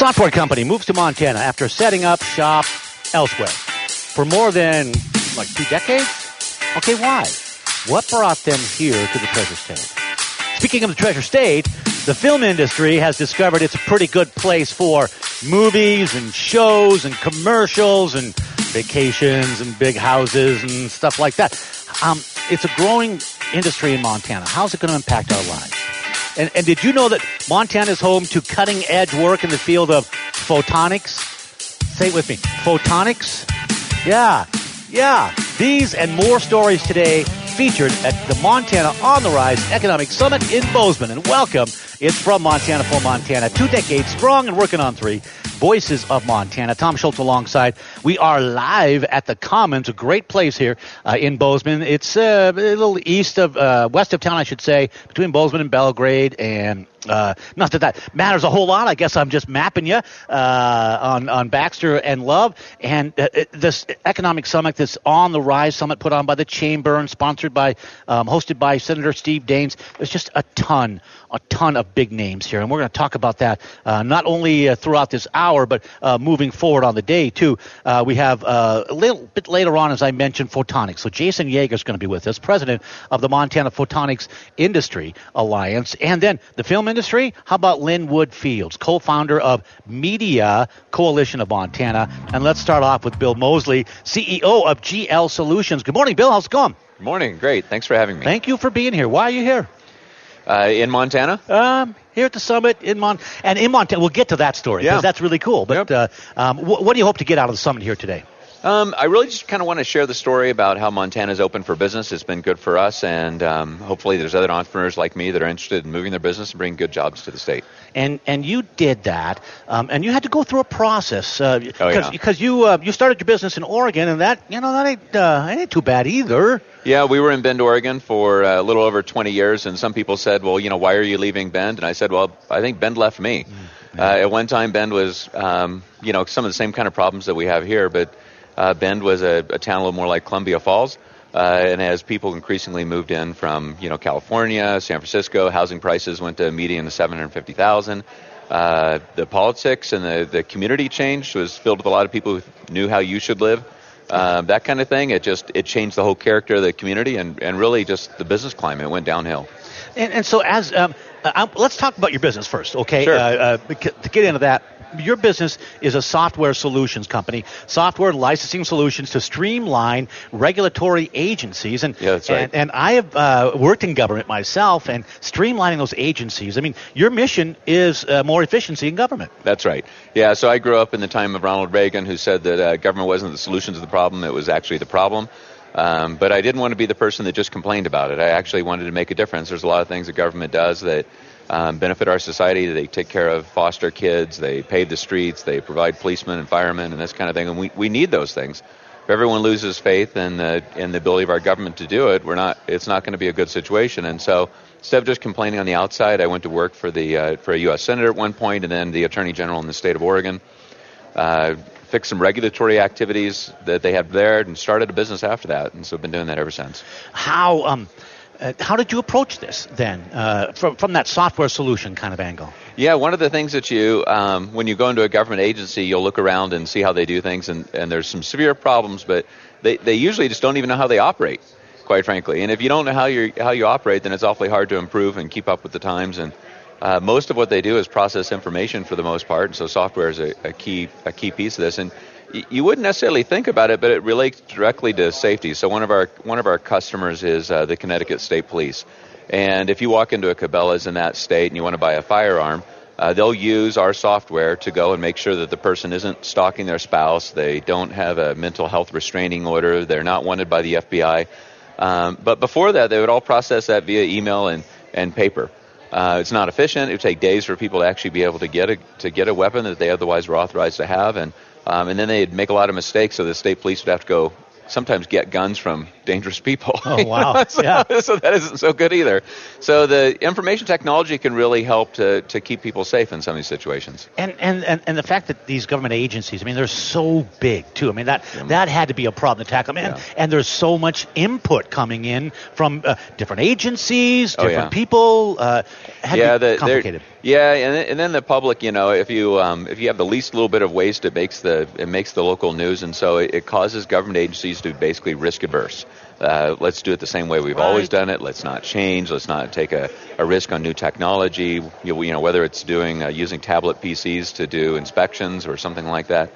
Software company moves to Montana after setting up shop elsewhere. For more than like two decades? Okay, why? What brought them here to the Treasure State? Speaking of the Treasure State, the film industry has discovered it's a pretty good place for movies and shows and commercials and vacations and big houses and stuff like that. Um, it's a growing industry in Montana. How's it going to impact our lives? And, and did you know that Montana is home to cutting edge work in the field of photonics? Say it with me. Photonics? Yeah, yeah. These and more stories today featured at the Montana On the Rise Economic Summit in Bozeman. And welcome. It's from Montana for Montana. Two decades strong and working on three. Voices of Montana. Tom Schultz alongside. We are live at the Commons, a great place here uh, in Bozeman. It's uh, a little east of, uh, west of town, I should say, between Bozeman and Belgrade and uh, not that that matters a whole lot. I guess I'm just mapping you uh, on on Baxter and Love and uh, this economic summit, this on the rise summit put on by the Chamber and sponsored by, um, hosted by Senator Steve Daines. There's just a ton, a ton of big names here, and we're going to talk about that uh, not only uh, throughout this hour, but uh, moving forward on the day too. we have a little bit later on, as I mentioned, photonics. So Jason Yager is going to be with us, president of the Montana Photonics Industry Alliance, and then the film industry? How about Lynn Wood Fields, co founder of Media Coalition of Montana? And let's start off with Bill Mosley, CEO of GL Solutions. Good morning, Bill. How's it going? Good morning. Great. Thanks for having me. Thank you for being here. Why are you here? Uh, in Montana? Um, here at the summit in Mon and in Montana. We'll get to that story because yeah. that's really cool. But yep. uh, um, wh- what do you hope to get out of the summit here today? Um, I really just kind of want to share the story about how Montana is open for business. It's been good for us, and um, hopefully, there's other entrepreneurs like me that are interested in moving their business and bringing good jobs to the state. And and you did that, um, and you had to go through a process because uh, oh, yeah. because you uh, you started your business in Oregon, and that you know that ain't uh, ain't too bad either. Yeah, we were in Bend, Oregon for uh, a little over 20 years, and some people said, "Well, you know, why are you leaving Bend?" And I said, "Well, I think Bend left me." Mm-hmm. at one time, Bend was, um, you know, some of the same kind of problems that we have here, but uh, Bend was a, a, town a little more like Columbia Falls. Uh, and as people increasingly moved in from you know California, San Francisco, housing prices went to a median of 750,000. Uh, the politics and the, the community change was filled with a lot of people who knew how you should live. Uh, that kind of thing. It just it changed the whole character of the community and, and really just the business climate went downhill. And, and so as um, uh, let's talk about your business first, okay? Sure. Uh, uh to get into that, your business is a software solutions company, software licensing solutions to streamline regulatory agencies. And yeah, that's right. And, and I have uh, worked in government myself, and streamlining those agencies. I mean, your mission is uh, more efficiency in government. That's right. Yeah. So I grew up in the time of Ronald Reagan, who said that uh, government wasn't the solution to the problem; it was actually the problem. Um, but I didn't want to be the person that just complained about it. I actually wanted to make a difference. There's a lot of things the government does that um, benefit our society. They take care of foster kids, they pave the streets, they provide policemen and firemen and this kind of thing. And we, we need those things. If everyone loses faith in the, in the ability of our government to do it, we're not, it's not going to be a good situation. And so instead of just complaining on the outside, I went to work for, the, uh, for a U.S. Senator at one point and then the Attorney General in the state of Oregon. Uh, fixed some regulatory activities that they had there and started a business after that. And so I've been doing that ever since. How, um, uh, how did you approach this then, uh, from from that software solution kind of angle? Yeah, one of the things that you, um, when you go into a government agency, you'll look around and see how they do things, and, and there's some severe problems, but they, they usually just don't even know how they operate, quite frankly. And if you don't know how you how you operate, then it's awfully hard to improve and keep up with the times. And uh, most of what they do is process information for the most part, and so software is a, a key a key piece of this. And you wouldn't necessarily think about it, but it relates directly to safety. So one of our one of our customers is uh, the Connecticut State Police, and if you walk into a Cabela's in that state and you want to buy a firearm, uh, they'll use our software to go and make sure that the person isn't stalking their spouse, they don't have a mental health restraining order, they're not wanted by the FBI. Um, but before that, they would all process that via email and, and paper. Uh, it's not efficient. It would take days for people to actually be able to get a to get a weapon that they otherwise were authorized to have, and um, and then they'd make a lot of mistakes, so the state police would have to go sometimes get guns from dangerous people. Oh wow! so, yeah. so that isn't so good either. So the information technology can really help to, to keep people safe in some of these situations. And, and and and the fact that these government agencies, I mean, they're so big too. I mean that yeah. that had to be a problem to tackle. Man, yeah. and there's so much input coming in from uh, different agencies, different oh, yeah. people. Uh, yeah, the, complicated Yeah, and, then- and then the public, you know, if you um, if you have the least little bit of waste, it makes the it makes the local news, and so it, it causes government agencies to be basically risk averse. Uh, let's do it the same way we've always done it. Let's not change. Let's not take a, a risk on new technology. You know, you know, whether it's doing uh, using tablet PCs to do inspections or something like that.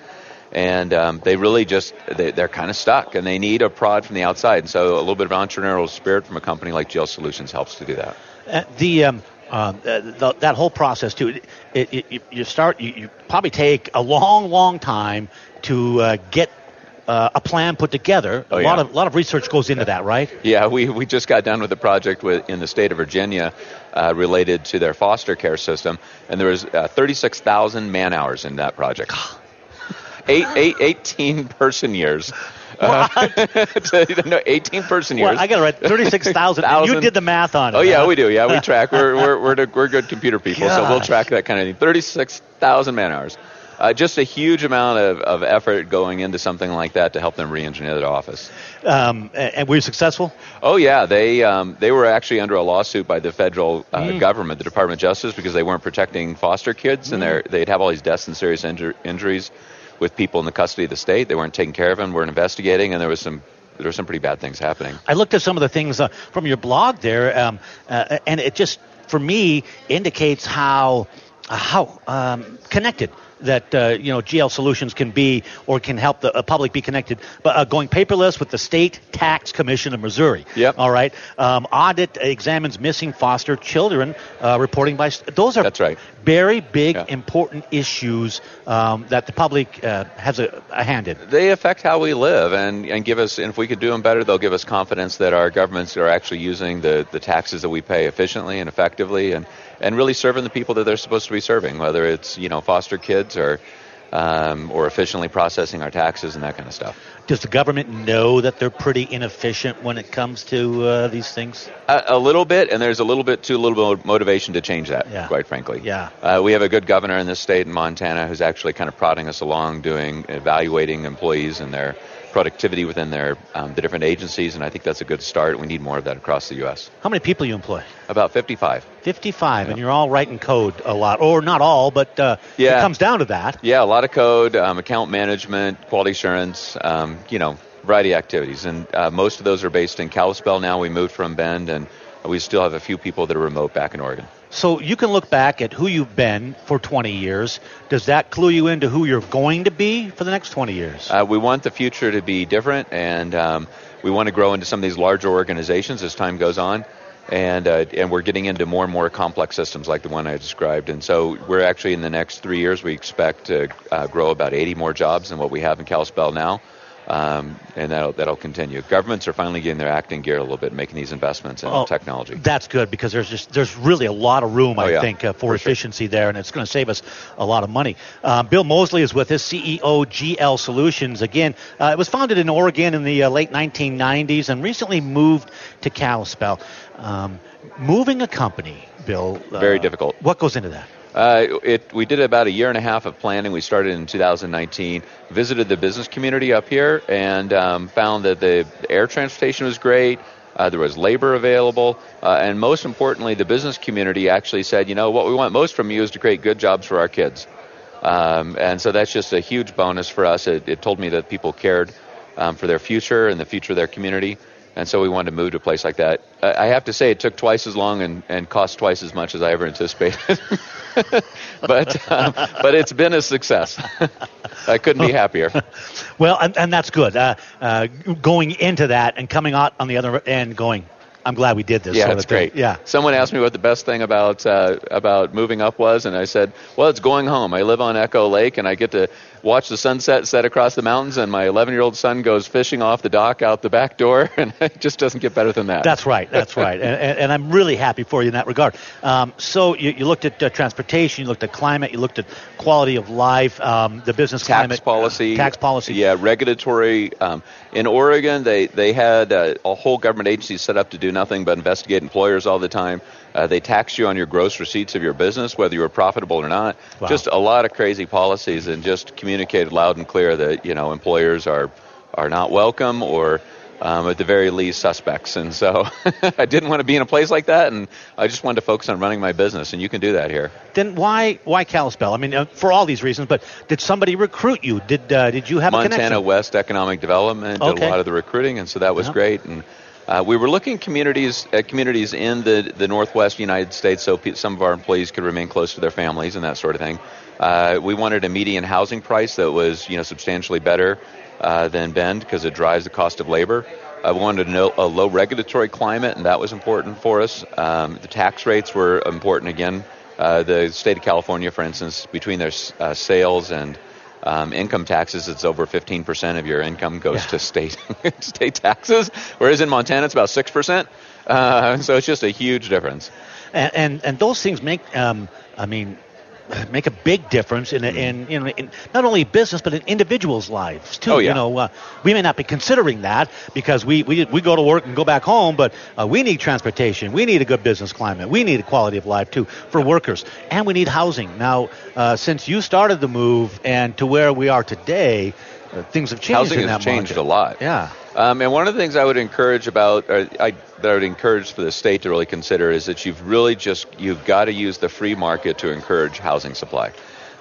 And um, they really just they, they're kind of stuck, and they need a prod from the outside. And so a little bit of entrepreneurial spirit from a company like GL Solutions helps to do that. Uh, the, um, uh, the that whole process too. It, it, it, you start. You, you probably take a long, long time to uh, get uh, a plan put together. Oh, a yeah. lot of lot of research goes into that, right? Yeah, we, we just got done with a project with, in the state of Virginia uh, related to their foster care system, and there was uh, 36,000 man hours in that project. Eight, eight, 18 person years. Uh, no, 18 person years. Well, I got it right. Thirty-six thousand. You did the math on it. Oh yeah, huh? we do. Yeah, we track. We're we're we're, the- we're good computer people, so we'll track that kind of thing. Thirty-six thousand man hours. Uh, just a huge amount of, of effort going into something like that to help them re-engineer their office. Um, and and were you successful? Oh yeah, they um, they were actually under a lawsuit by the federal uh, Mm. government, the Department of Justice, because they weren't protecting foster kids, and Mm. they're, they'd have all these deaths and serious injur- injuries with people in the custody of the state. They weren't taking care of them, weren't investigating, and there was some there were some pretty bad things happening. I looked at some of the things uh, from your blog there, um, uh, and it just, for me, indicates how uh, how um, connected that uh, you know GL Solutions can be, or can help the uh, public be connected. But uh, going paperless with the State Tax Commission of Missouri. Yep. All right. Um, audit examines missing foster children uh, reporting by. Those are That's right. Very big, Yeah. important issues um, that the public uh, has a, a hand in. They affect how we live, and, and give us. And if we could do them better, they'll give us confidence that our governments are actually using the, the taxes that we pay efficiently and effectively, and, and really serving the people that they're supposed to be serving, whether it's you know foster kids or um, or efficiently processing our taxes and that kind of stuff. Does the government know that they're pretty inefficient when it comes to uh, these things? A, a little bit, and there's a little bit too little bit motivation to change that. Yeah. Quite frankly. Yeah. Uh, we have a good governor in this state in Montana who's actually kind of prodding us along, doing evaluating employees and their productivity within their um, the different agencies, and I think that's a good start. We need more of that across the U.S. How many people you employ? About 55. 55, and you're all writing code a lot, or not all, but uh, Yeah. it comes down to that. Yeah, a lot of code, um, account management, quality assurance, um, you know, variety of activities, and uh, most of those are based in Kalispell now. We moved from Bend, and we still have a few people that are remote back in Oregon. So you can look back at who you've been for 20 years. Does that clue you into who you're going to be for the next 20 years? Uh, we want the future to be different, and um, we want to grow into some of these larger organizations as time goes on. And uh, and we're getting into more and more complex systems like the one I described. And so we're actually in the next three years we expect to uh, grow about 80 more jobs than what we have in Kalispell now. Um, and that'll that'll continue. Governments are finally getting their acting gear a little bit, making these investments in Oh, technology. That's good because there's just there's really a lot of room, I Oh, yeah. think, uh, for, For sure. efficiency there, and it's going to save us a lot of money. Um, Bill Mosley is with us, CEO GL Solutions. Again, uh, it was founded in Oregon in the uh, late 1990s and recently moved to Kalispell. Um, moving a company, Bill, uh, Very difficult. What goes into that? Uh, it, we did about a year and a half of planning. We started in 2019, visited the business community up here, and um, found that the air transportation was great. Uh, there was labor available, uh, and most importantly, the business community actually said, you know, what we want most from you is to create good jobs for our kids. Um, and so that's just a huge bonus for us. It, it told me that people cared um, for their future and the future of their community. And so we wanted to move to a place like that. I have to say, it took twice as long and, and cost twice as much as I ever anticipated. but um, but it's been a success. I couldn't be happier. Well, and, and that's good. Uh, uh, going into that and coming out on the other end going, I'm glad we did this. Yeah, sort it's of thing. great. Yeah. Someone asked me what the best thing about uh, about moving up was, and I said, "Well, it's going home. I live on Echo Lake, and I get to watch the sunset set across the mountains, and my 11 year old son goes fishing off the dock out the back door, and it just doesn't get better than that." That's right. That's right. And, and, and I'm really happy for you in that regard. Um, so you, you looked at uh, transportation, you looked at climate, you looked at quality of life, um, the business tax climate, uh, policy. tax policy. Yeah, regulatory. Um, in Oregon, they they had uh, a whole government agency set up to do nothing but investigate employers all the time. Uh, they tax you on your gross receipts of your business, whether you were profitable or not. Wow. Just a lot of crazy policies, and just communicated loud and clear that you know employers are are not welcome or um, at the very least, suspects. And so I didn't want to be in a place like that, and I just wanted to focus on running my business, and you can do that here. Then why why Kalispell? I mean, uh, for all these reasons, but did somebody recruit you? Did uh, did you have Montana a connection? West Economic Development did Okay. a lot of the recruiting, and so that was Yeah. great. And uh, we were looking communities at communities in the the Northwest United States, so pe- some of our employees could remain close to their families and that sort of thing. Uh, we wanted a median housing price that was you know substantially better uh, than Bend because it drives the cost of labor. I wanted a, low regulatory climate, and that was important for us. Um, the tax rates were important again. Uh, the state of California, for instance, between their uh, sales and um, income taxes, it's over 15% of your income goes Yeah. to state state taxes, whereas in Montana it's about 6%. Uh, so it's just a huge difference. and, and and those things make um, I mean make a big difference in Mm-hmm. in, in, in not only business but in individuals' lives too. Oh, yeah. You know, uh, we may not be considering that because we, we we go to work and go back home, but uh, we need transportation, we need a good business climate, we need a quality of life too for workers, and we need housing. Now, uh, since you started the move and to where we are today, uh, things have changed. Housing in has changed market. a lot. Yeah. Um, and one of the things I would encourage about, or I, that I would encourage for the state to really consider is that you've really just you've got to use the free market to encourage housing supply.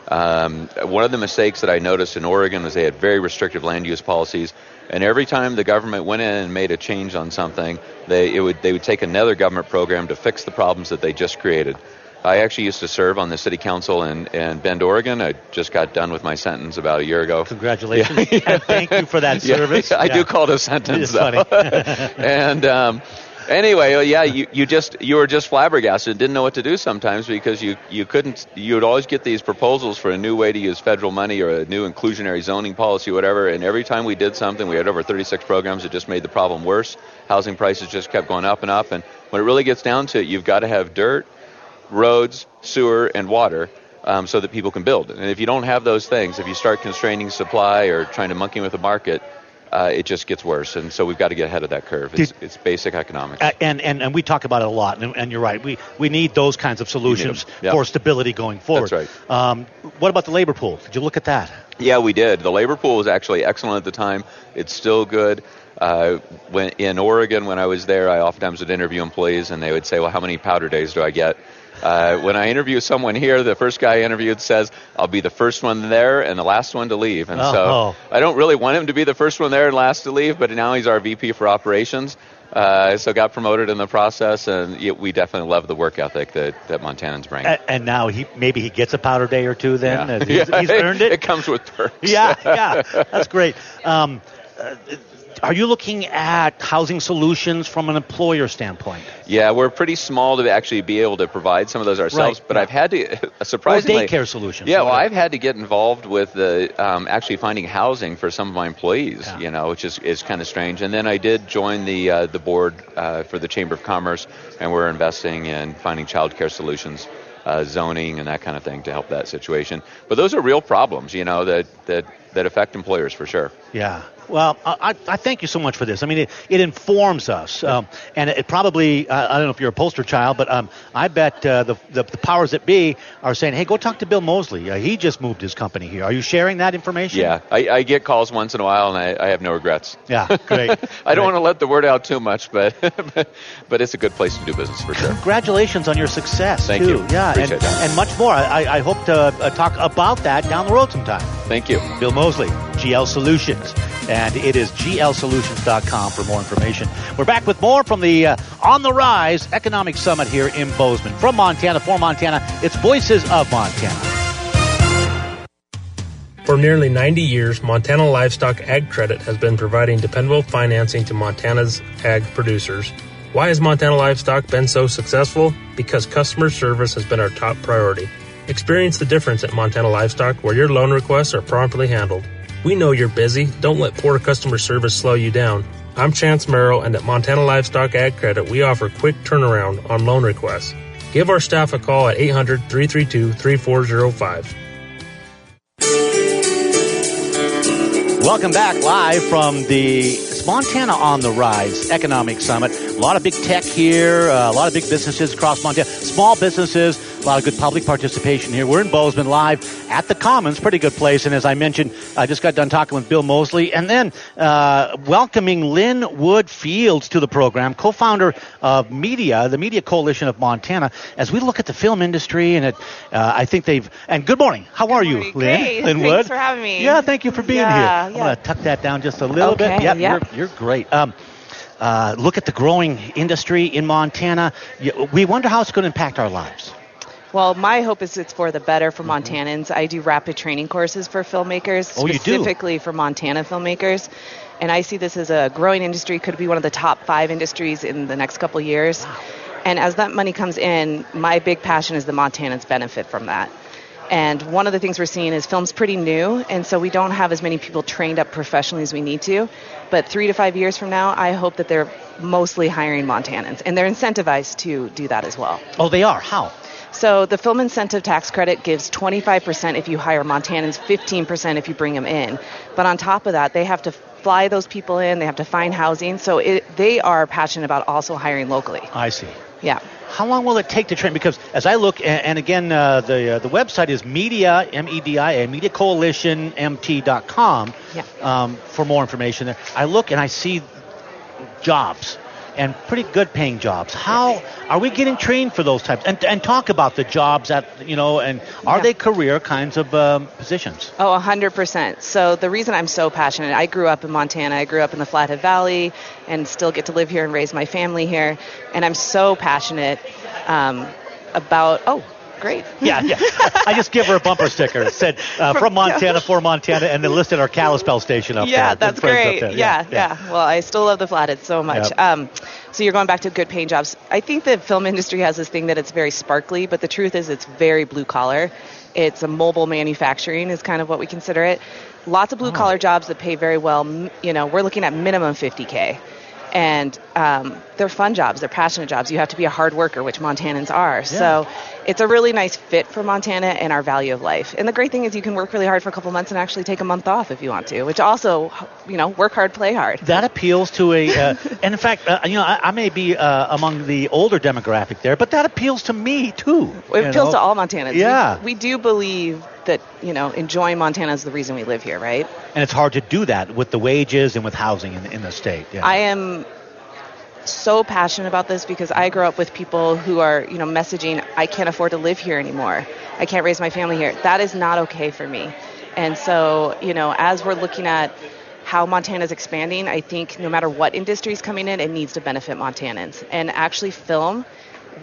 Um, one of the mistakes that I noticed in Oregon was they had very restrictive land use policies, and every time the government went in and made a change on something, they it would they would take another government program to fix the problems that they just created. I actually used to serve on the city council in, in Bend, Oregon. I just got done with my sentence about a year ago. Congratulations and thank you for that Yeah, service. I Yeah. do call it a sentence, It's though. funny. and um, anyway, yeah, you, you just you were just flabbergasted, didn't know what to do sometimes because you you couldn't you would always get these proposals for a new way to use federal money or a new inclusionary zoning policy, whatever. And every time we did something, we had over 36 programs. It just made the problem worse. Housing prices just kept going up and up. And when it really gets down to it, you've got to have dirt, roads, sewer, and water. Um, so that people can build. And if you don't have those things, if you start constraining supply or trying to monkey with the market, uh, it just gets worse. And so we've got to get ahead of that curve. It's, Did- it's basic economics. Uh, and, and and we talk about it a lot, and, and you're right. We we need those kinds of solutions Yep. for stability going forward. That's right. Um, what about the labor pool? Did you look at that? Yeah, we did. The labor pool was actually excellent at the time. It's still good. Uh, when in Oregon, when I was there, I oftentimes would interview employees, and they would say, "Well, how many powder days do I get?" Uh, when I interview someone here, the first guy I interviewed says, "I'll be the first one there and the last one to leave." And Oh. so I don't really want him to be the first one there and last to leave, but now he's our VP for operations. Uh, so got promoted in the process, and we definitely love the work ethic that, that Montanans bring. A- and now he maybe he gets a powder day or two. Then yeah. He's, Yeah, he's earned it. It comes with perks. yeah, yeah, that's great. Um, uh, are you looking at housing solutions from an employer standpoint? Yeah, we're pretty small to actually be able to provide some of those ourselves. Right, But yeah. I've had to, Or surprisingly, daycare solutions? Yeah, well. I've had to get involved with the um, actually finding housing for some of my employees. Yeah. You know, which is, is kind of strange. And then I did join the uh, the board uh, for the Chamber of Commerce, and we're investing in finding childcare solutions. Uh, zoning and that kind of thing to help that situation, but those are real problems, you know, that that that affect employers for sure. Yeah. Well, I, I thank you so much for this. I mean, it, it informs us, um, and it probably, uh, I don't know if you're a poster child, but um, I bet uh, the, the the powers that be are saying, hey, go talk to Bill Mosley. Uh, he just moved his company here. Are you sharing that information? Yeah, I, I get calls once in a while, and I, I have no regrets. Yeah, great. I Great. don't want to let the word out too much, but but it's a good place to do business for sure. Congratulations on your success, Thank too. you. Yeah, and, that. and much more. I, I hope to uh, talk about that down the road sometime. Thank you. Bill Mosley, GL Solutions. And it is glsolutions.com for more information. We're back with more from the uh, On the Rise Economic Summit here in Bozeman. From Montana, for Montana, it's Voices of Montana. For nearly 90 years, Montana Livestock Ag Credit has been providing dependable financing to Montana's ag producers. Why has Montana Livestock been so successful? Because customer service has been our top priority. Experience the difference at Montana Livestock where your loan requests are promptly handled. We know you're busy. Don't let poor customer service slow you down. I'm Chance Merrill, and at Montana Livestock Ag Credit, we offer quick turnaround on loan requests. Give our staff a call at 800 332 3405. Welcome back live from the Montana on the Rise Economic Summit. A lot of big tech here, uh, a lot of big businesses across Montana, small businesses, a lot of good public participation here. We're in Bozeman live at the Commons, pretty good place. And as I mentioned, I just got done talking with Bill Mosley and then uh, welcoming Lynn Wood Fields to the program, co-founder of Media, the Media Coalition of Montana. As we look at the film industry, and it, uh, I think they've. And good morning. How are you, morning. Lynn? Great. Lynn Thanks Wood? for having me. Yeah, thank you for being Yeah, here. I'm going to tuck that down just a little Okay, bit. Yep, yeah. You're, you're great. Um, uh, look at the growing industry in Montana. We wonder how it's going to impact our lives. Well, my hope is it's for the better for Montanans. I do rapid training courses for filmmakers, Oh, specifically for Montana filmmakers. And I see this as a growing industry, could be one of the top five industries in the next couple years. And as that money comes in, my big passion is the Montanans benefit from that. And one of the things we're seeing is film's pretty new, and so we don't have as many people trained up professionally as we need to. But three to five years from now, I hope that they're mostly hiring Montanans, and they're incentivized to do that as well. Oh, they are. How? So the film incentive tax credit gives 25% if you hire Montanans, 15% if you bring them in. But on top of that, they have to fly those people in, they have to find housing. So it, they are passionate about also hiring locally. I see. Yeah. How long will it take to train? Because as I look, and, again, uh, the uh, the website is media m e d i a media coalition mt.com. Yeah. Um, for more information there, I look and I see jobs and pretty good paying jobs. How are we getting trained for those types? And and talk about the jobs that, you know, and are Yeah. they career kinds of um, positions? Oh, 100%. So the reason I'm so passionate, I grew up in Montana. I grew up in the Flathead Valley and still get to live here and raise my family here. And I'm so passionate um, about, oh, great. Yeah, yeah. I just give her a bumper sticker. It said uh, from Montana for Montana, and then listed our Kalispell station up there. yeah, Good that's up great. there. Yeah, yeah, Well, I still love the Flathead so much. Yep. Um, so you're going back to good paying jobs. I think the film industry has this thing that it's very sparkly, but the truth is it's very blue collar. It's a mobile manufacturing is kind of what we consider it. Lots of blue collar jobs that pay very well. You know, we're looking at minimum 50k. And um, they're fun jobs. They're passionate jobs. You have to be a hard worker, which Montanans are. So it's a really nice fit for Montana and our value of life. And the great thing is you can work really hard for a couple months and actually take a month off if you want to, which also, you know, work hard, play hard. That appeals to a, uh, and in fact, uh, you know, I, I may be uh, among the older demographic there, but that appeals to me too. It appeals know? to all Montanans. We- Yeah. We, do believe that, you know, enjoying Montana is the reason we live here, right? and it's hard to do that with the wages and with housing in, in the state. Yeah. I am so passionate about this because I grew up with people who are, you know, messaging, I can't afford to live here anymore. I can't raise my family here. That is not okay for me. And so, you know, as we're looking at how Montana is expanding, I think no matter what industry is coming in, it needs to benefit Montanans. And actually, film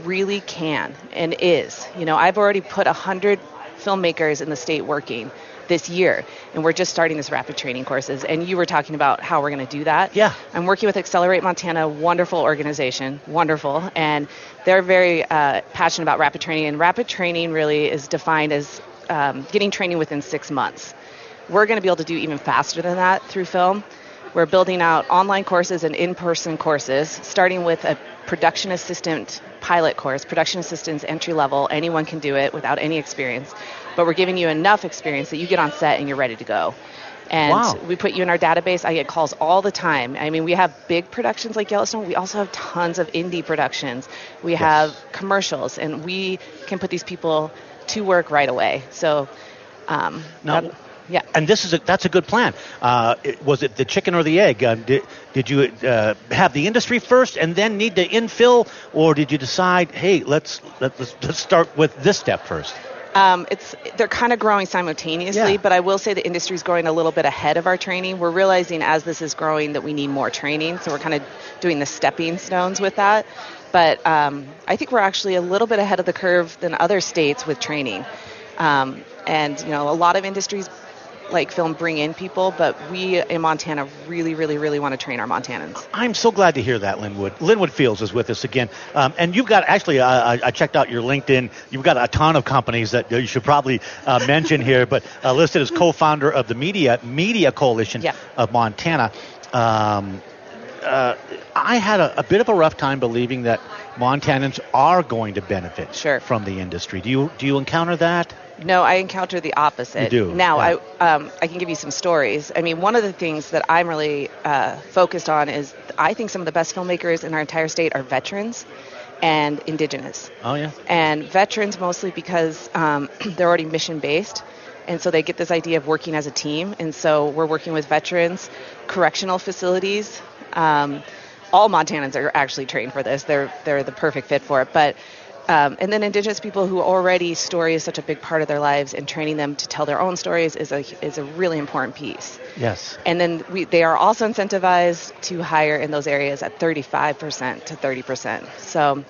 really can and is. You know, I've already put 100 filmmakers in the state working this year, and we're just starting this rapid training courses. And you were talking about how we're going to do that. Yeah. I'm working with Accelerate Montana, wonderful organization, wonderful, and they're very uh, passionate about rapid training. And rapid training really is defined as um, getting training within six months. We're going to be able to do even faster than that through film. We're building out online courses and in-person courses, starting with a production assistant pilot course. Production assistants entry level, anyone can do it without any experience, but we're giving you enough experience that you get on set and you're ready to go. And Wow. we put you in our database. I get calls all the time. I mean, we have big productions like Yellowstone. We also have tons of indie productions. We have commercials, and we can put these people to work right away. So, um, Now- that- yeah. and this is a, that's a good plan. Uh, it- was it the chicken or the egg? Uh, did, did you uh, have the industry first and then need to infill, or did you decide, hey, let's let, let's, let's start with this step first? Um, it's they're kind of growing simultaneously, Yeah. but I will say the industry is growing a little bit ahead of our training. We're realizing as this is growing that we need more training, so we're kind of doing the stepping stones with that. But um, I think we're actually a little bit ahead of the curve than other states with training. Um, and you know, a lot of industries like film bring in people, but we in Montana really, really, really want to train our Montanans. I'm so glad to hear that, Lynn-Wood. Lynn-Wood Fields is with us again. Um, and you've got, actually, uh, I, I checked out your LinkedIn. You've got a ton of companies that you should probably uh, mention here, but uh, listed as co founder of the Media, Media Coalition Yeah. of Montana. Um, uh, I had a, a bit of a rough time believing that Montanans are going to benefit Sure. from the industry. Do you do you encounter that? No, I encounter the opposite. You do, Now, yeah. I um, I can give you some stories. I mean, one of the things that I'm really uh, focused on is I think some of the best filmmakers in our entire state are veterans and indigenous. Oh yeah. and veterans mostly because um, they're already mission based and so they get this idea of working as a team and so we're working with veterans correctional facilities um, all montanans are actually trained for this they're they're the perfect fit for it but um, and then indigenous people who already story is such a big part of their lives and training them to tell their own stories is a is a really important piece Yes. and then we, they are also incentivized to hire in those areas at 35% to 30%. So,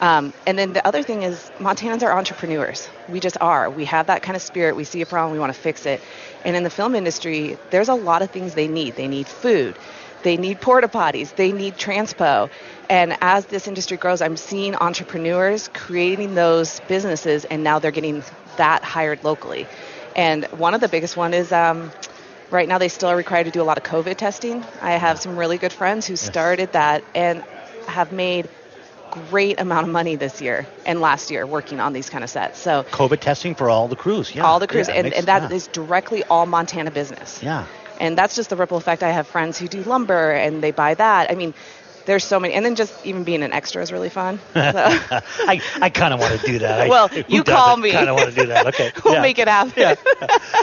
um, and then the other thing is Montanans are entrepreneurs. We just are. We have that kind of spirit. We see a problem, we want to fix it. And in the film industry, there's a lot of things they need. They need food. They need porta potties. They need transpo. And as this industry grows, I'm seeing entrepreneurs creating those businesses, and now they're getting that hired locally. And one of the biggest one is um, right now they still are required to do a lot of COVID testing. I have some really good friends who started that and have made great amount of money this year and last year working on these kind of sets. So COVID testing for all the crews. Yeah. all the crews, Yeah, and, makes- and that yeah. is directly all Montana business. Yeah. And that's just the ripple effect. I have friends who do lumber and they buy that. I mean, there's so many, and then just even being an extra is really fun. So I, I kind of want to do that. I, Well, you call me. Kind of want to do that. Okay. we'll yeah. make it happen. Yeah.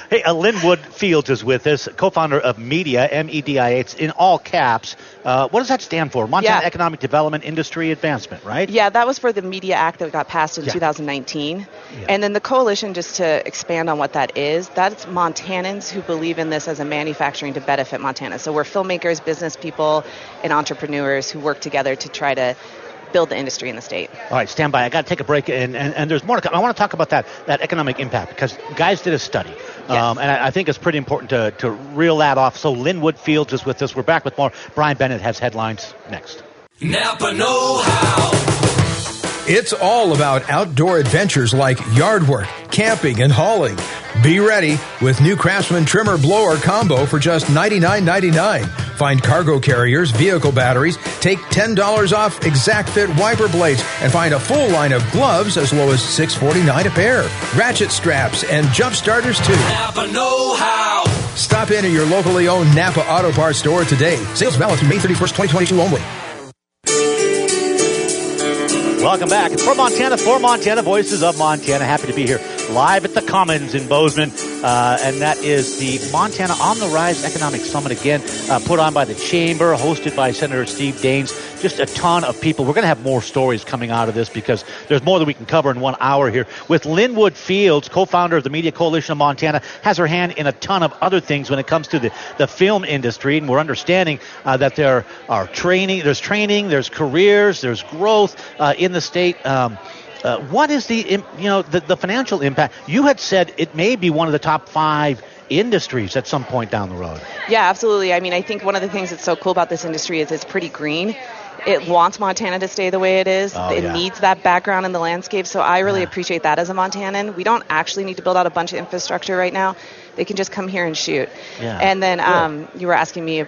hey, uh, Lynn-Wood Fields is with us, co-founder of Media, M-E-D-I-A. It's in all caps. Uh, what does that stand for? Montana Yeah. Economic Development Industry Advancement, right? Yeah, that was for the Media Act that got passed in Yeah. 2019. Yeah. And then the coalition, just to expand on what that is, that's Montanans who believe in this as a manufacturing to benefit Montana. So we're filmmakers, business people, and entrepreneurs who work together to try to build the industry in the state. All right, stand by. I got to take a break, and, and, and there's more to come. I want to talk about that that economic impact because guys did a study, um, and I, I think it's pretty important to, to reel that off. So Lynn-Wood Fields is with us. We're back with more. Brian Bennett has headlines next. Napa Know How. It's all about outdoor adventures like yard work, camping, and hauling. Be ready with new Craftsman trimmer blower combo for just $99.99. Find cargo carriers, vehicle batteries, take $10 off exact fit wiper blades, and find a full line of gloves as low as 649 a pair. Ratchet straps and jump starters too. Napa Know How. Stop in at your locally owned Napa Auto Parts store today. Sales valid through May 31st, 2022 only. Welcome back. It's for Montana, for Montana, Voices of Montana. Happy to be here live at the Commons in Bozeman. Uh, and that is the Montana On the Rise Economic Summit again, uh, put on by the Chamber, hosted by Senator Steve Daines. Just a ton of people. We're going to have more stories coming out of this because there's more that we can cover in one hour here. With Lynn-Wood Fields, co-founder of the Media Coalition of Montana, has her hand in a ton of other things when it comes to the, the film industry. And we're understanding uh, that there are training, there's training, there's careers, there's growth uh, in the state. Um, uh, what is the you know the, the financial impact? You had said it may be one of the top five industries at some point down the road. Yeah, absolutely. I mean, I think one of the things that's so cool about this industry is it's pretty green. It wants Montana to stay the way it is. Oh, it yeah. needs that background in the landscape. So I really Yeah. appreciate that as a Montanan. We don't actually need to build out a bunch of infrastructure right now. They can just come here and shoot. Yeah. And then um, you were asking me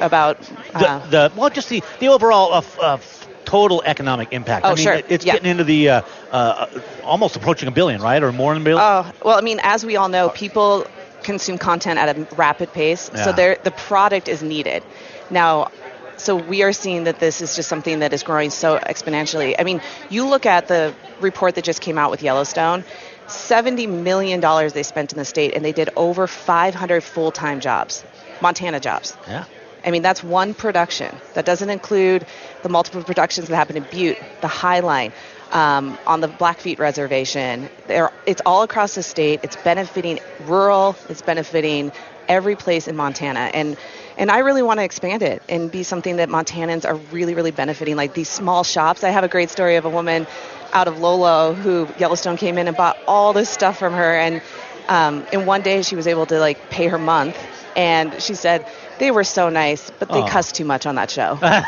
about. The, Uh, the well, just the the overall uh, uh, total economic impact. Oh, I mean, sure. It's Yeah. getting into the uh, uh, almost approaching a billion, right, or more than a billion. Oh, well, I mean, as we all know, people consume content at a rapid pace, Yeah. so there the product is needed. Now, so we are seeing that this is just something that is growing so exponentially. I mean, you look at the report that just came out with Yellowstone. $70 million they spent in the state, and they did over 500 full time jobs, Montana jobs. yeah. I mean, that's one production. That doesn't include the multiple productions that happen in Butte, the High Line, um, on the Blackfeet Reservation. It's all across the state. It's benefiting rural. It's benefiting every place in Montana, and and I really want to expand it and be something that Montanans are really, really benefiting. Like these small shops. I have a great story of a woman out of Lolo who Yellowstone came in and bought all this stuff from her, and um, in one day she was able to like pay her month and she said They were so nice, but they Oh. cussed too much on that show.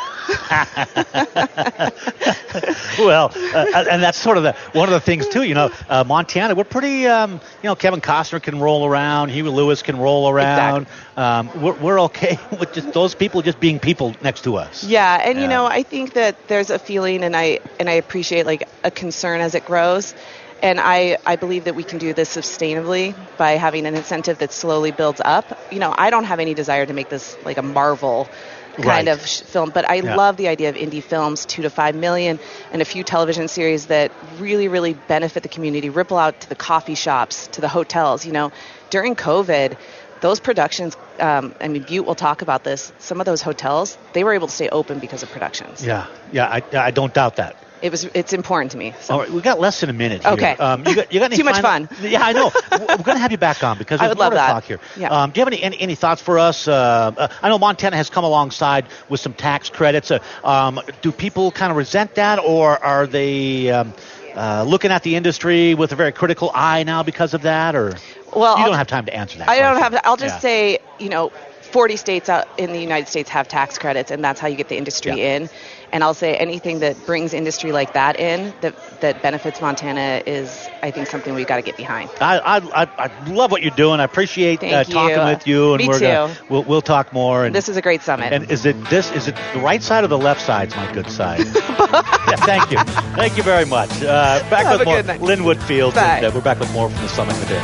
well, uh, and that's sort of the one of the things too. You know, uh, Montana, we're pretty. Um, you know, Kevin Costner can roll around, Huey Lewis can roll around. Um, we're, we're okay with just those people just being people next to us. Yeah, and Yeah. you know, I think that there's a feeling, and I and I appreciate like a concern as it grows, and I I believe that we can do this sustainably by having an incentive that slowly builds up. You know, I don't have any desire to make this like a Marvel kind Right. of sh- film, but I Yeah. love the idea of indie films, two to five million, and a few television series that really really benefit the community, ripple out to the coffee shops, to the hotels. You know, during COVID. Those productions, um, I mean, Butte will talk about this. Some of those hotels, they were able to stay open because of productions. Yeah, yeah, I, I don't doubt that. It was, it's important to me. So. All right, we got less than a minute here. Okay. Um, you got, you got any Too much final- fun. Yeah, I know. We're going to have you back on because I would love to that. talk here. Yeah. Um, do you have any, any, any thoughts for us? Uh, uh, I know Montana has come alongside with some tax credits. Uh, um, do people kind of resent that, or are they um, uh, looking at the industry with a very critical eye now because of that? Or Well, you I'll- don't have time to answer that. I don't question. have. I'll just Yeah. say, you know, 40 states out in the United States have tax credits, and that's how you get the industry Yeah. in. And I'll say anything that brings industry like that in that that benefits Montana is, I think, something we've got to get behind. I, I, I, I love what you're doing. I appreciate uh, talking you. with you, and Me we're gonna we'll we'll talk more. And This is a great summit. And is it this? Is it the right side or the left side's my good side? yeah, thank you, thank you very much. Uh, back Have with a more night. Lynn-Wood Fields, Bye. and uh, we're back with more from the summit today.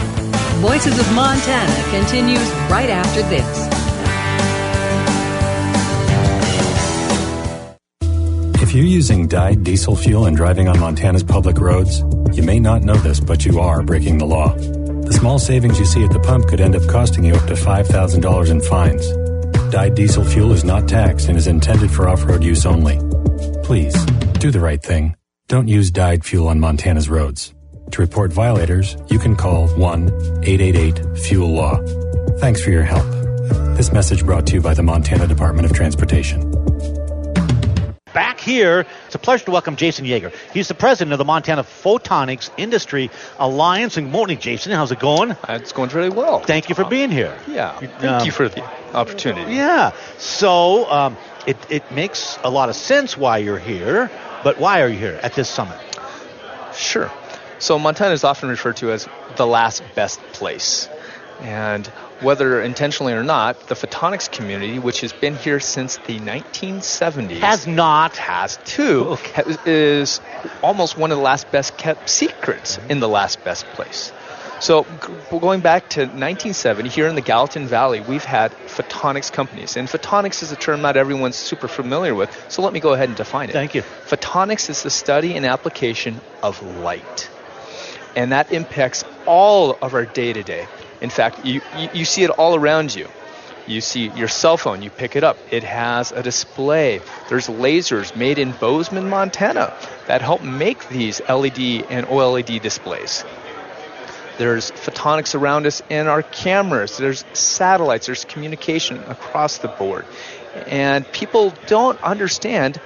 Voices of Montana continues right after this. If you're using dyed diesel fuel and driving on Montana's public roads, you may not know this, but you are breaking the law. The small savings you see at the pump could end up costing you up to $5,000 in fines. Dyed diesel fuel is not taxed and is intended for off-road use only. Please, do the right thing. Don't use dyed fuel on Montana's roads. To report violators, you can call 1-888-FUEL-LAW. Thanks for your help. This message brought to you by the Montana Department of Transportation. Here, it's a pleasure to welcome Jason Yager. He's the president of the Montana Photonics Industry Alliance. And morning, Jason. How's it going? It's going really well. Thank you for being here. Yeah. Thank Um, you for the opportunity. Yeah. So um, it, it makes a lot of sense why you're here, but why are you here at this summit? Sure. So Montana is often referred to as the last best place. And whether intentionally or not, the photonics community, which has been here since the 1970s, Has not. has too, Okay. is almost one of the last best kept secrets in the last best place. So going back to 1970, here in the Gallatin Valley, we've had photonics companies. And photonics is a term not everyone's super familiar with, so let me go ahead and define it. Thank you. Photonics is the study and application of light. And that impacts all of our day to day. In fact, you, you, see it all around you. You see your cell phone, you pick it up. It has a display. There's lasers made in Bozeman, Montana that help make these LED and OLED displays. There's photonics around us in our cameras. There's satellites. There's communication across the board. And people don't understand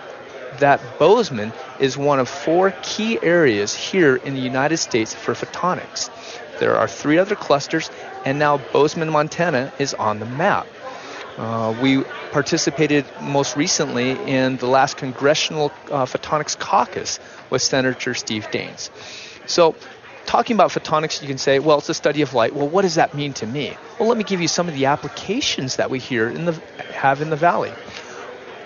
that Bozeman is one of four key areas here in the United States for photonics. There are three other clusters, and now Bozeman, Montana is on the map. Uh, we participated most recently in the last Congressional uh, Photonics Caucus with Senator Steve Daines. So, talking about photonics, you can say, well, it's the study of light. Well, what does that mean to me? Well, let me give you some of the applications that we hear in the have in the valley.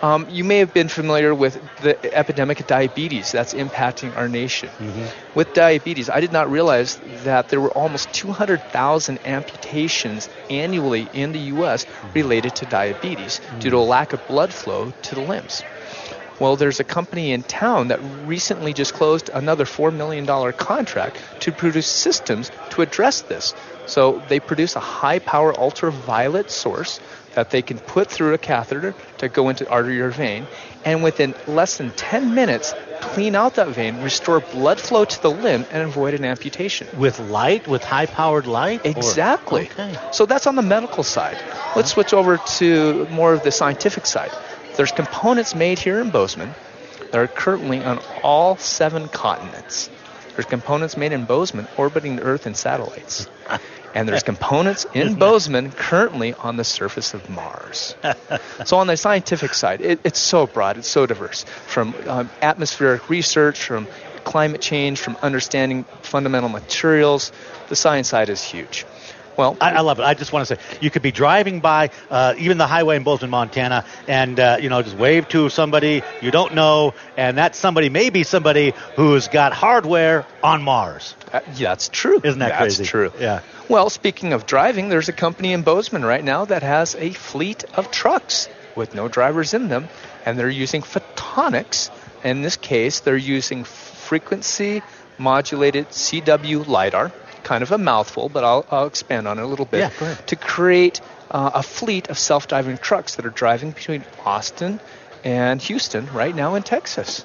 Um, you may have been familiar with the epidemic of diabetes that's impacting our nation. Mm-hmm. With diabetes, I did not realize that there were almost 200,000 amputations annually in the U.S. Mm-hmm. related to diabetes due to mm-hmm. a lack of blood flow to the limbs. Well, there's a company in town that recently just closed another $4 million contract to produce systems to address this. So they produce a high power ultraviolet source that they can put through a catheter to go into artery or vein, and within less than 10 minutes, clean out that vein, restore blood flow to the limb, and avoid an amputation. With light, with high powered light? Exactly. Okay. So that's on the medical side. Let's switch over to more of the scientific side. There's components made here in Bozeman that are currently on all seven continents. There's components made in Bozeman orbiting the Earth in satellites. And there's components in Bozeman currently on the surface of Mars. so on the scientific side, it, it's so broad, it's so diverse. From um, atmospheric research, from climate change, from understanding fundamental materials, the science side is huge. Well, I, I love it. I just want to say, you could be driving by uh, even the highway in Bozeman, Montana, and uh, you know just wave to somebody you don't know, and that somebody may be somebody who's got hardware on Mars. Uh, yeah, that's true. Isn't that that's crazy? That's true. Yeah. Well, speaking of driving, there's a company in Bozeman right now that has a fleet of trucks with no drivers in them, and they're using photonics. In this case, they're using frequency modulated CW LiDAR, kind of a mouthful, but I'll, I'll expand on it a little bit, Yeah, go ahead. to create uh, a fleet of self driving trucks that are driving between Austin and Houston right now in Texas.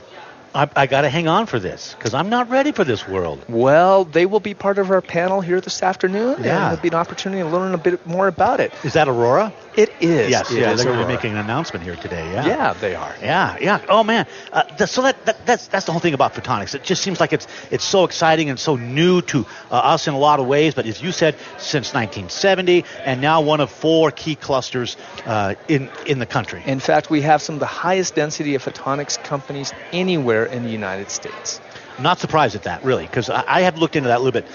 I, I got to hang on for this because I'm not ready for this world. Well, they will be part of our panel here this afternoon, and Yeah. there'll be an opportunity to learn a bit more about it. Is that Aurora? It is. yes. It yeah, is they're going to be making an announcement here today. Yeah. Yeah, they are. Yeah, yeah. Oh man. Uh, th- so that, that that's that's the whole thing about photonics. It just seems like it's it's so exciting and so new to uh, us in a lot of ways. But as you said, since 1970, and now one of four key clusters uh, in in the country. In fact, we have some of the highest density of photonics companies anywhere in the United States. Not surprised at that, really, because I, I have looked into that a little bit.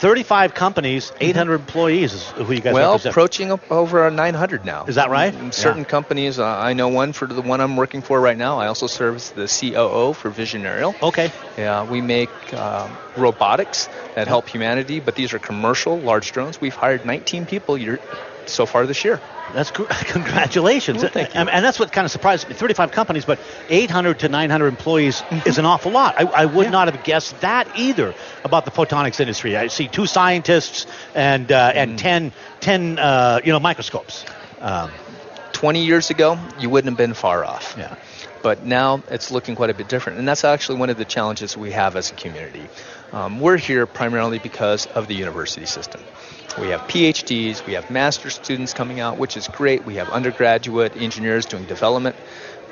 35 companies, 800 employees is who you guys Mm-hmm. well, represent. approaching over 900 now. Is that right? Mm, Certain Yeah. companies, uh, I know one for the one I'm working for right now. I also serve as the COO for Vision Aerial. okay. Yeah, we make um, robotics that help humanity, but these are commercial, large drones. We've hired 19 people so far this year. That's gr- congratulations. Well, thank you. And, that's what kind of surprised me. 35 companies, but 800 to 900 employees is an awful lot. I, I would Mm-hmm. Yeah. not have guessed that either about the photonics industry. I see two scientists and uh, Mm-hmm. and 10, 10 uh, you know microscopes. Um, 20 years ago, you wouldn't have been far off. yeah. But now it's looking quite a bit different. And that's actually one of the challenges we have as a community. Um, we're here primarily because of the university system. We have PhDs, we have master's students coming out, which is great. We have undergraduate engineers doing development.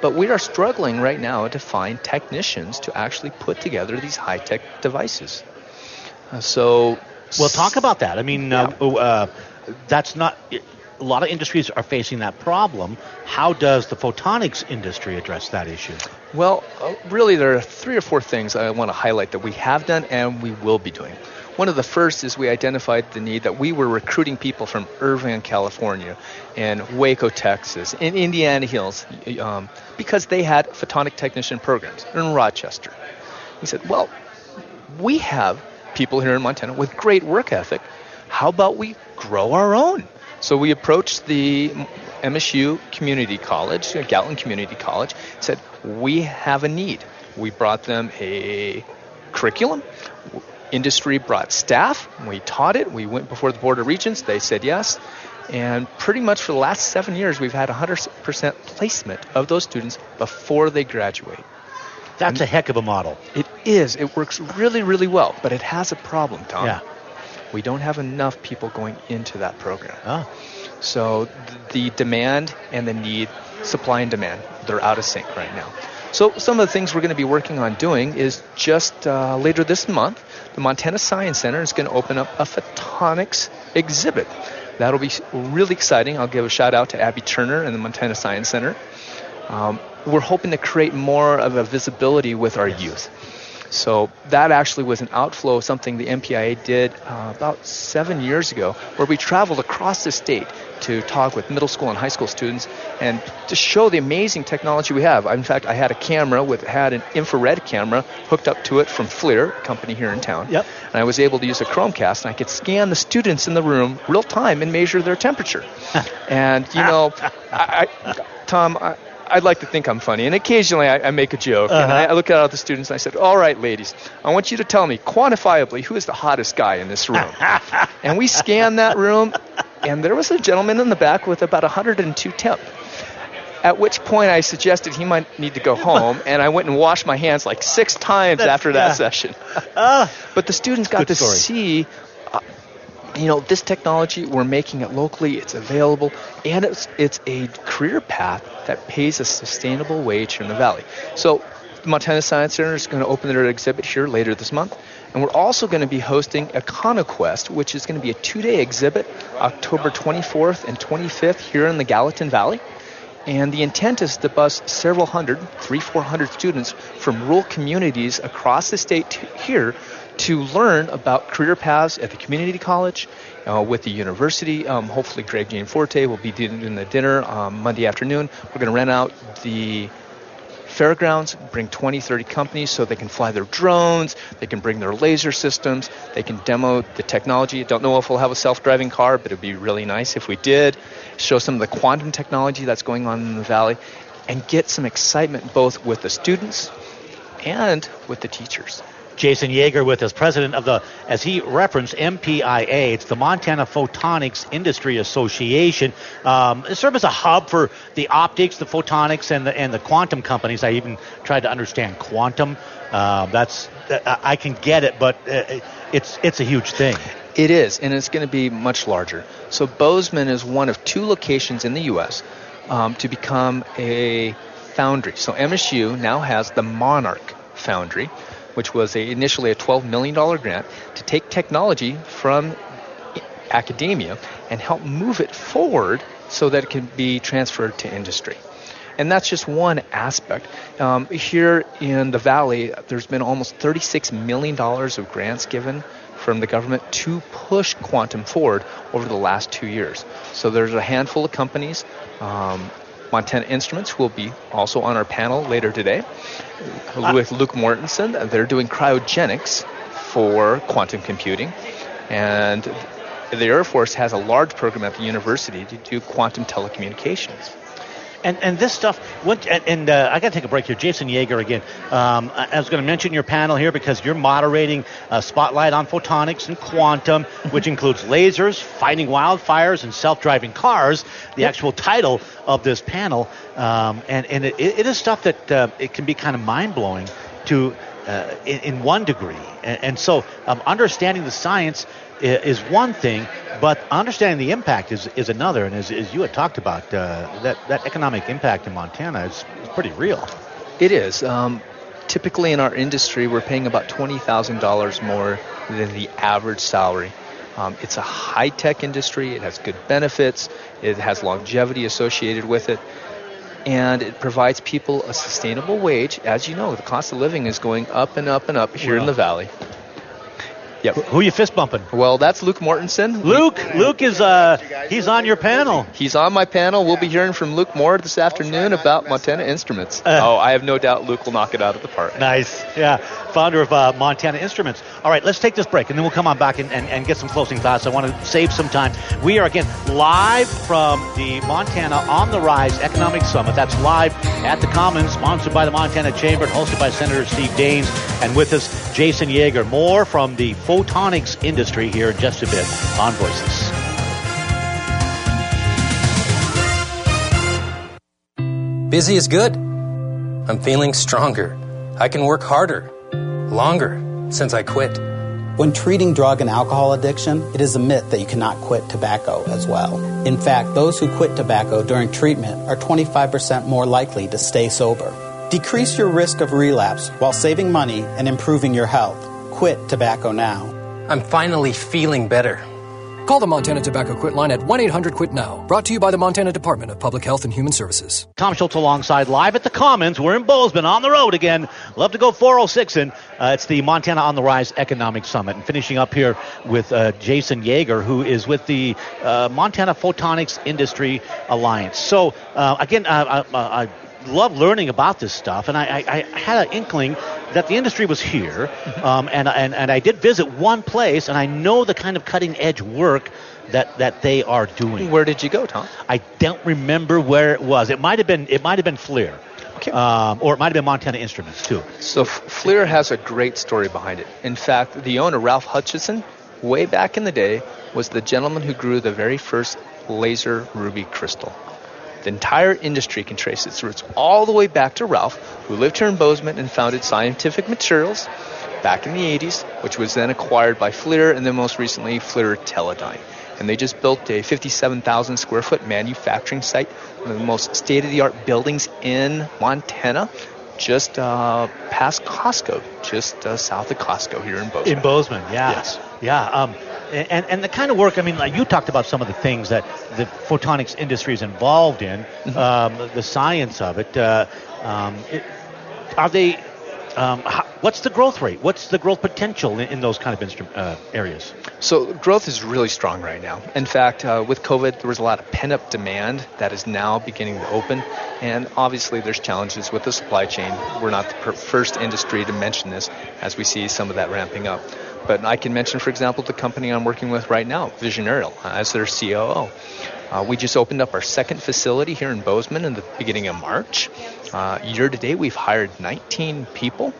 But we are struggling right now to find technicians to actually put together these high tech devices. Uh, so, Well, talk about that. I mean, uh, uh, that's not. A lot of industries are facing that problem. How does the photonics industry address that issue? Well, uh, really, there are three or four things I want to highlight that we have done and we will be doing. One of the first is we identified the need that we were recruiting people from Irvine, California, and Waco, Texas, and Indian Hills, um, because they had photonic technician programs in Rochester. He said, Well, we have people here in Montana with great work ethic. How about we grow our own? So we approached the MSU Community College, uh, Gallatin Community College, said, We have a need. We brought them a curriculum. Industry brought staff. We taught it. We went before the Board of Regents. They said yes. And pretty much for the last seven years, we've had 100% placement of those students before they graduate. That's a heck of a model. It is. It works really, really well, but it has a problem, Tom. Yeah. We don't have enough people going into that program. Oh. So th- the demand and the need, supply and demand, they're out of sync right now. So some of the things we're going to be working on doing is just uh, later this month, the Montana Science Center is going to open up a photonics exhibit. That'll be really exciting. I'll give a shout out to Abby Turner and the Montana Science Center. Um, we're hoping to create more of a visibility with our youth. So that actually was an outflow of something the MPIA did uh, about seven years ago, where we traveled across the state to talk with middle school and high school students and to show the amazing technology we have. In fact, I had a camera with had an infrared camera hooked up to it from FLIR, a company here in town. Yep. And I was able to use a Chromecast and I could scan the students in the room real time and measure their temperature. and you know, I, I, Tom. I, I'd like to think I'm funny, and occasionally I, I make a joke. And I, I look at all the students and I said, "All right, ladies, I want you to tell me quantifiably who is the hottest guy in this room." and we scanned that room, and there was a gentleman in the back with about 102 temp. At which point I suggested he might need to go home, and I went and washed my hands like six times That's- after that yeah. session. Ah. but the students got to story. see uh, you know this technology we're making it locally it's available and it's it's a career path that pays a sustainable wage here in the valley so the montana science center is going to open their exhibit here later this month And we're also going to be hosting EconoQuest, which is going to be a two-day exhibit, October 24th and 25th here in the Gallatin Valley. And the intent is to bus several hundred, three, four hundred students from rural communities across the state here to learn about career paths at the community college, uh, with the university. Um, hopefully, Greg Gianforte will be doing the dinner um, Monday afternoon. We're going to rent out the fairgrounds, bring 20, 30 companies so they can fly their drones, they can bring their laser systems, they can demo the technology. I don't know if we'll have a self driving car, but it'd be really nice if we did. Show some of the quantum technology that's going on in the valley and get some excitement both with the students and with the teachers. Jason Yager with us, president of the, as he referenced, MPIA. It's the Montana Photonics Industry Association. Um, it serves as a hub for the optics, the photonics, and the and the quantum companies. I even tried to understand quantum. Uh, that's I can get it, but uh, it's it's a huge thing. It is, and it's going to be much larger. So Bozeman is one of two locations in the U.S. Um, to become a foundry. So MSU now has the MonArk Foundry, which was a, initially a $12 million grant to take technology from academia and help move it forward so that it can be transferred to industry. And that's just one aspect. Um, here in the Valley, there's been almost $36 million of grants given from the government to push quantum forward over the last two years. So there's a handful of companies. Um, Montana Instruments will be also on our panel later today uh, with Luke Mauritsen. They're doing cryogenics for quantum computing. And the Air Force has a large program at the university to do quantum telecommunications. And, and this stuff went and, and uh, I got to take a break here. Jason Yager again. Um, I was going to mention your panel here because you're moderating a spotlight on photonics and quantum, which includes lasers, fighting wildfires, and self-driving cars. The yep. actual title of this panel, um, and and it, it is stuff that uh, it can be kind of mind blowing to uh, in, in, one degree. And, and so, um, understanding the science is one thing, but understanding the impact is, is another. And as, as you had talked about, uh, that, that economic impact in Montana is, is pretty real. It is. Um, typically in our industry, we're paying about $20,000 more than the average salary. Um, it's a high tech industry, it has good benefits, it has longevity associated with it. And it provides people a sustainable wage. As you know, the cost of living is going up and up and up here in the valley. Yep. Who you fist bumping? Well, that's Luke Mauritsen. Luke, Luke is uh, he's on your panel. He's on my panel. We'll be hearing from Luke Moore this afternoon about Montana Instruments. Uh, oh, I have no doubt Luke will knock it out of the park. Nice, yeah. Founder of uh, Montana Instruments. All right, let's take this break, and then we'll come on back and, and, and get some closing thoughts. I want to save some time. We are again live from the Montana on the Rise Economic Summit. That's live at the Commons, sponsored by the Montana Chamber, and hosted by Senator Steve Daines, and with us Jason Yager. More from the photonics industry here in just a bit on Voices. Busy is good. I'm feeling stronger. I can work harder, longer, since I quit. When treating drug and alcohol addiction, it is a myth that you cannot quit tobacco as well. In fact, those who quit tobacco during treatment are 25% more likely to stay sober. Decrease your risk of relapse while saving money and improving your health. Quit tobacco now. I'm finally feeling better. Call the Montana Tobacco Quit line at 1 800 Quit Now. Brought to you by the Montana Department of Public Health and Human Services. Tom Schultz alongside live at the Commons. We're in Bozeman on the road again. Love to go 406 and uh, it's the Montana on the Rise Economic Summit. And finishing up here with uh, Jason Yager, who is with the uh, Montana Photonics Industry Alliance. So, uh, again, uh, uh, I love learning about this stuff, and I, I, I, had an inkling that the industry was here, um, and, and, and I did visit one place, and I know the kind of cutting edge work that, that they are doing. Where did you go, Tom? I don't remember where it was. It might have been it might have been FLIR. Okay. Um, or it might have been Montana Instruments too. So FLIR has a great story behind it. In fact, the owner Ralph Hutchison, way back in the day, was the gentleman who grew the very first laser ruby crystal. The entire industry can trace its roots all the way back to Ralph, who lived here in Bozeman and founded Scientific Materials back in the 80s, which was then acquired by FLIR and then most recently FLIR Teledyne. And they just built a 57,000 square foot manufacturing site, one of the most state of the art buildings in Montana. just uh, past Costco, just uh, south of Costco here in Bozeman. In Bozeman, yeah. Yes. Yeah. Um, and, and the kind of work, I mean, like you talked about some of the things that the photonics industry is involved in, um, the science of it. Uh, um, it are they, um, how, what's the growth rate? What's the growth potential in, in those kind of instru- uh, areas? So growth is really strong right now. In fact, uh, with COVID, there was a lot of pent-up demand that is now beginning to open, and obviously there's challenges with the supply chain. We're not the per- first industry to mention this, as we see some of that ramping up. But I can mention, for example, the company I'm working with right now, Vision Aerial, as their COO. Uh, we just opened up our second facility here in Bozeman in the beginning of March. Uh, year to date, we've hired 19 people.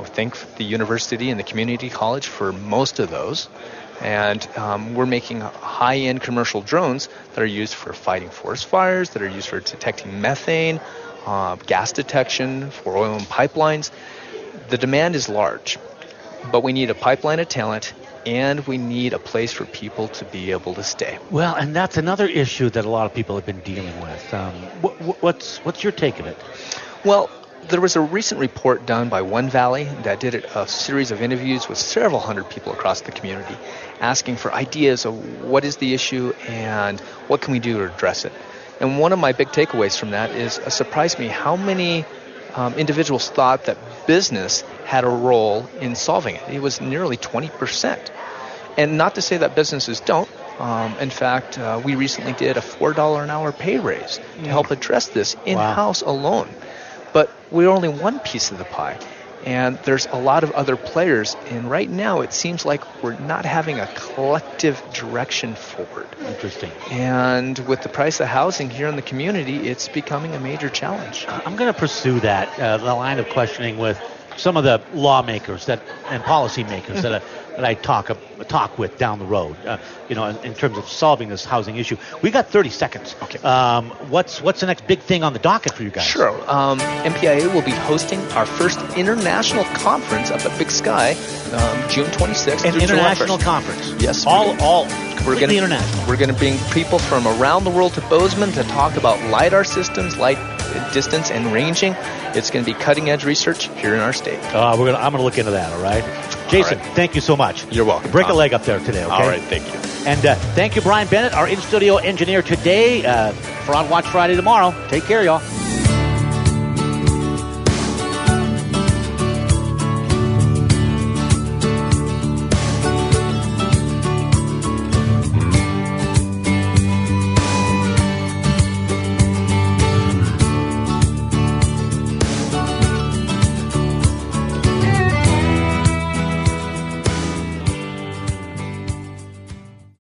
I thank the university and the community college for most of those. And um, we're making high end commercial drones that are used for fighting forest fires, that are used for detecting methane, uh, gas detection, for oil and pipelines. The demand is large, but we need a pipeline of talent and we need a place for people to be able to stay. Well, and that's another issue that a lot of people have been dealing with. Um, what, what's what's your take of it? Well, there was a recent report done by One Valley that did a series of interviews with several hundred people across the community, asking for ideas of what is the issue and what can we do to address it. And one of my big takeaways from that is it surprised me how many um, individuals thought that business had a role in solving it. It was nearly 20%. And not to say that businesses don't. Um, in fact, uh, we recently did a $4 an hour pay raise to help address this in house alone. But we're only one piece of the pie. And there's a lot of other players. And right now, it seems like we're not having a collective direction forward. Interesting. And with the price of housing here in the community, it's becoming a major challenge. I'm going to pursue that uh, the line of questioning with some of the lawmakers that and policymakers that, that I talk talk with down the road. Uh, you know, in, in, terms of solving this housing issue. We got 30 seconds. Okay. Um, what's what's the next big thing on the docket for you guys? Sure. Um, MPIA will be hosting our first international conference up at Big Sky, um, June 26th. An international conference. Yes. All all. We're going to international. We're going to bring people from around the world to Bozeman to talk about lidar systems, light distance and ranging. It's going to be cutting edge research here in our state. Uh, we're gonna, I'm going to look into that. All right, Jason. All right. Thank you so much. You're welcome. Break a leg up there today. Okay. All right. Thank you. And uh, thank you, Brian Bennett, our in studio engineer today. Uh, for on Watch Friday tomorrow. Take care, y'all.